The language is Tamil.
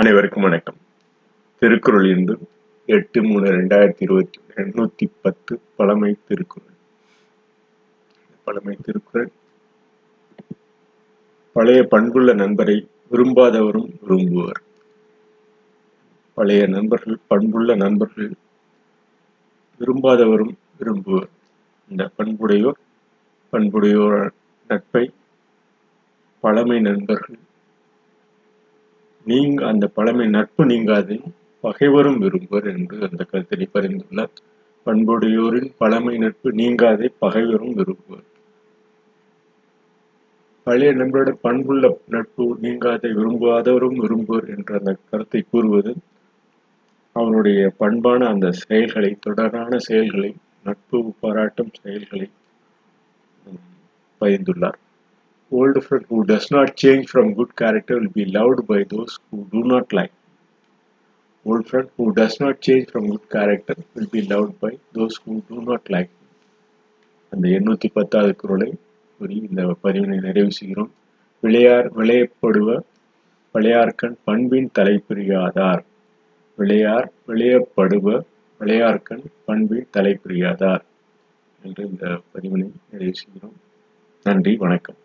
அனைவருக்கும் வணக்கம். திருக்குறள் இன்று எட்டு மூணு ரெண்டாயிரத்தி இருபத்தி எண்ணூத்தி பத்து பழமை திருக்குறள். பழமை திருக்குறள். பழைய பண்புள்ள நண்பரை விரும்பாதவரும் விரும்புவர். பழைய நண்பர்கள் பண்புள்ள நண்பர்கள் விரும்பாதவரும் விரும்புவர். இந்த பண்புடையோர் பண்புடையோர் நட்பை பழமை நண்பர்கள் நீங்க அந்த பழமை நட்பு நீங்காது. பகைவரும் விரும்புவர் என்று அந்த கருத்தினை பரிந்துள்ளார் பண்புடையோரின் பழமை நட்பு நீங்காதே பகைவரும் விரும்புவர். பழைய நண்பரோட பண்புள்ள நட்பு நீங்காதை விரும்பாதவரும் விரும்புவர் என்ற அந்த கருத்தை கூறுவது அவனுடைய பண்பான அந்த செயல்களை தொடரான செயல்களை நட்பு பாராட்டும் செயல்களை பகிர்ந்துள்ளார். Old friend who does not change from good character will be loved by those who do not like. Old friend who does not change from good character will be loved by those who do not like. அந்த எண்ணூத்தி பத்தாவது குரலை கூறி இந்த பதிவினை நிறைவு செய்கிறோம் விளையார் விளையப்படுவ விளையார்கண் பண்பின் தலைப்பிரியாதார் விளையார் விளையப்படுவ விளையார்கண் பண்பின் தலைப்பிரியாதார் என்று இந்த பதிவினை நிறைவு செய்கிறோம் நன்றி வணக்கம்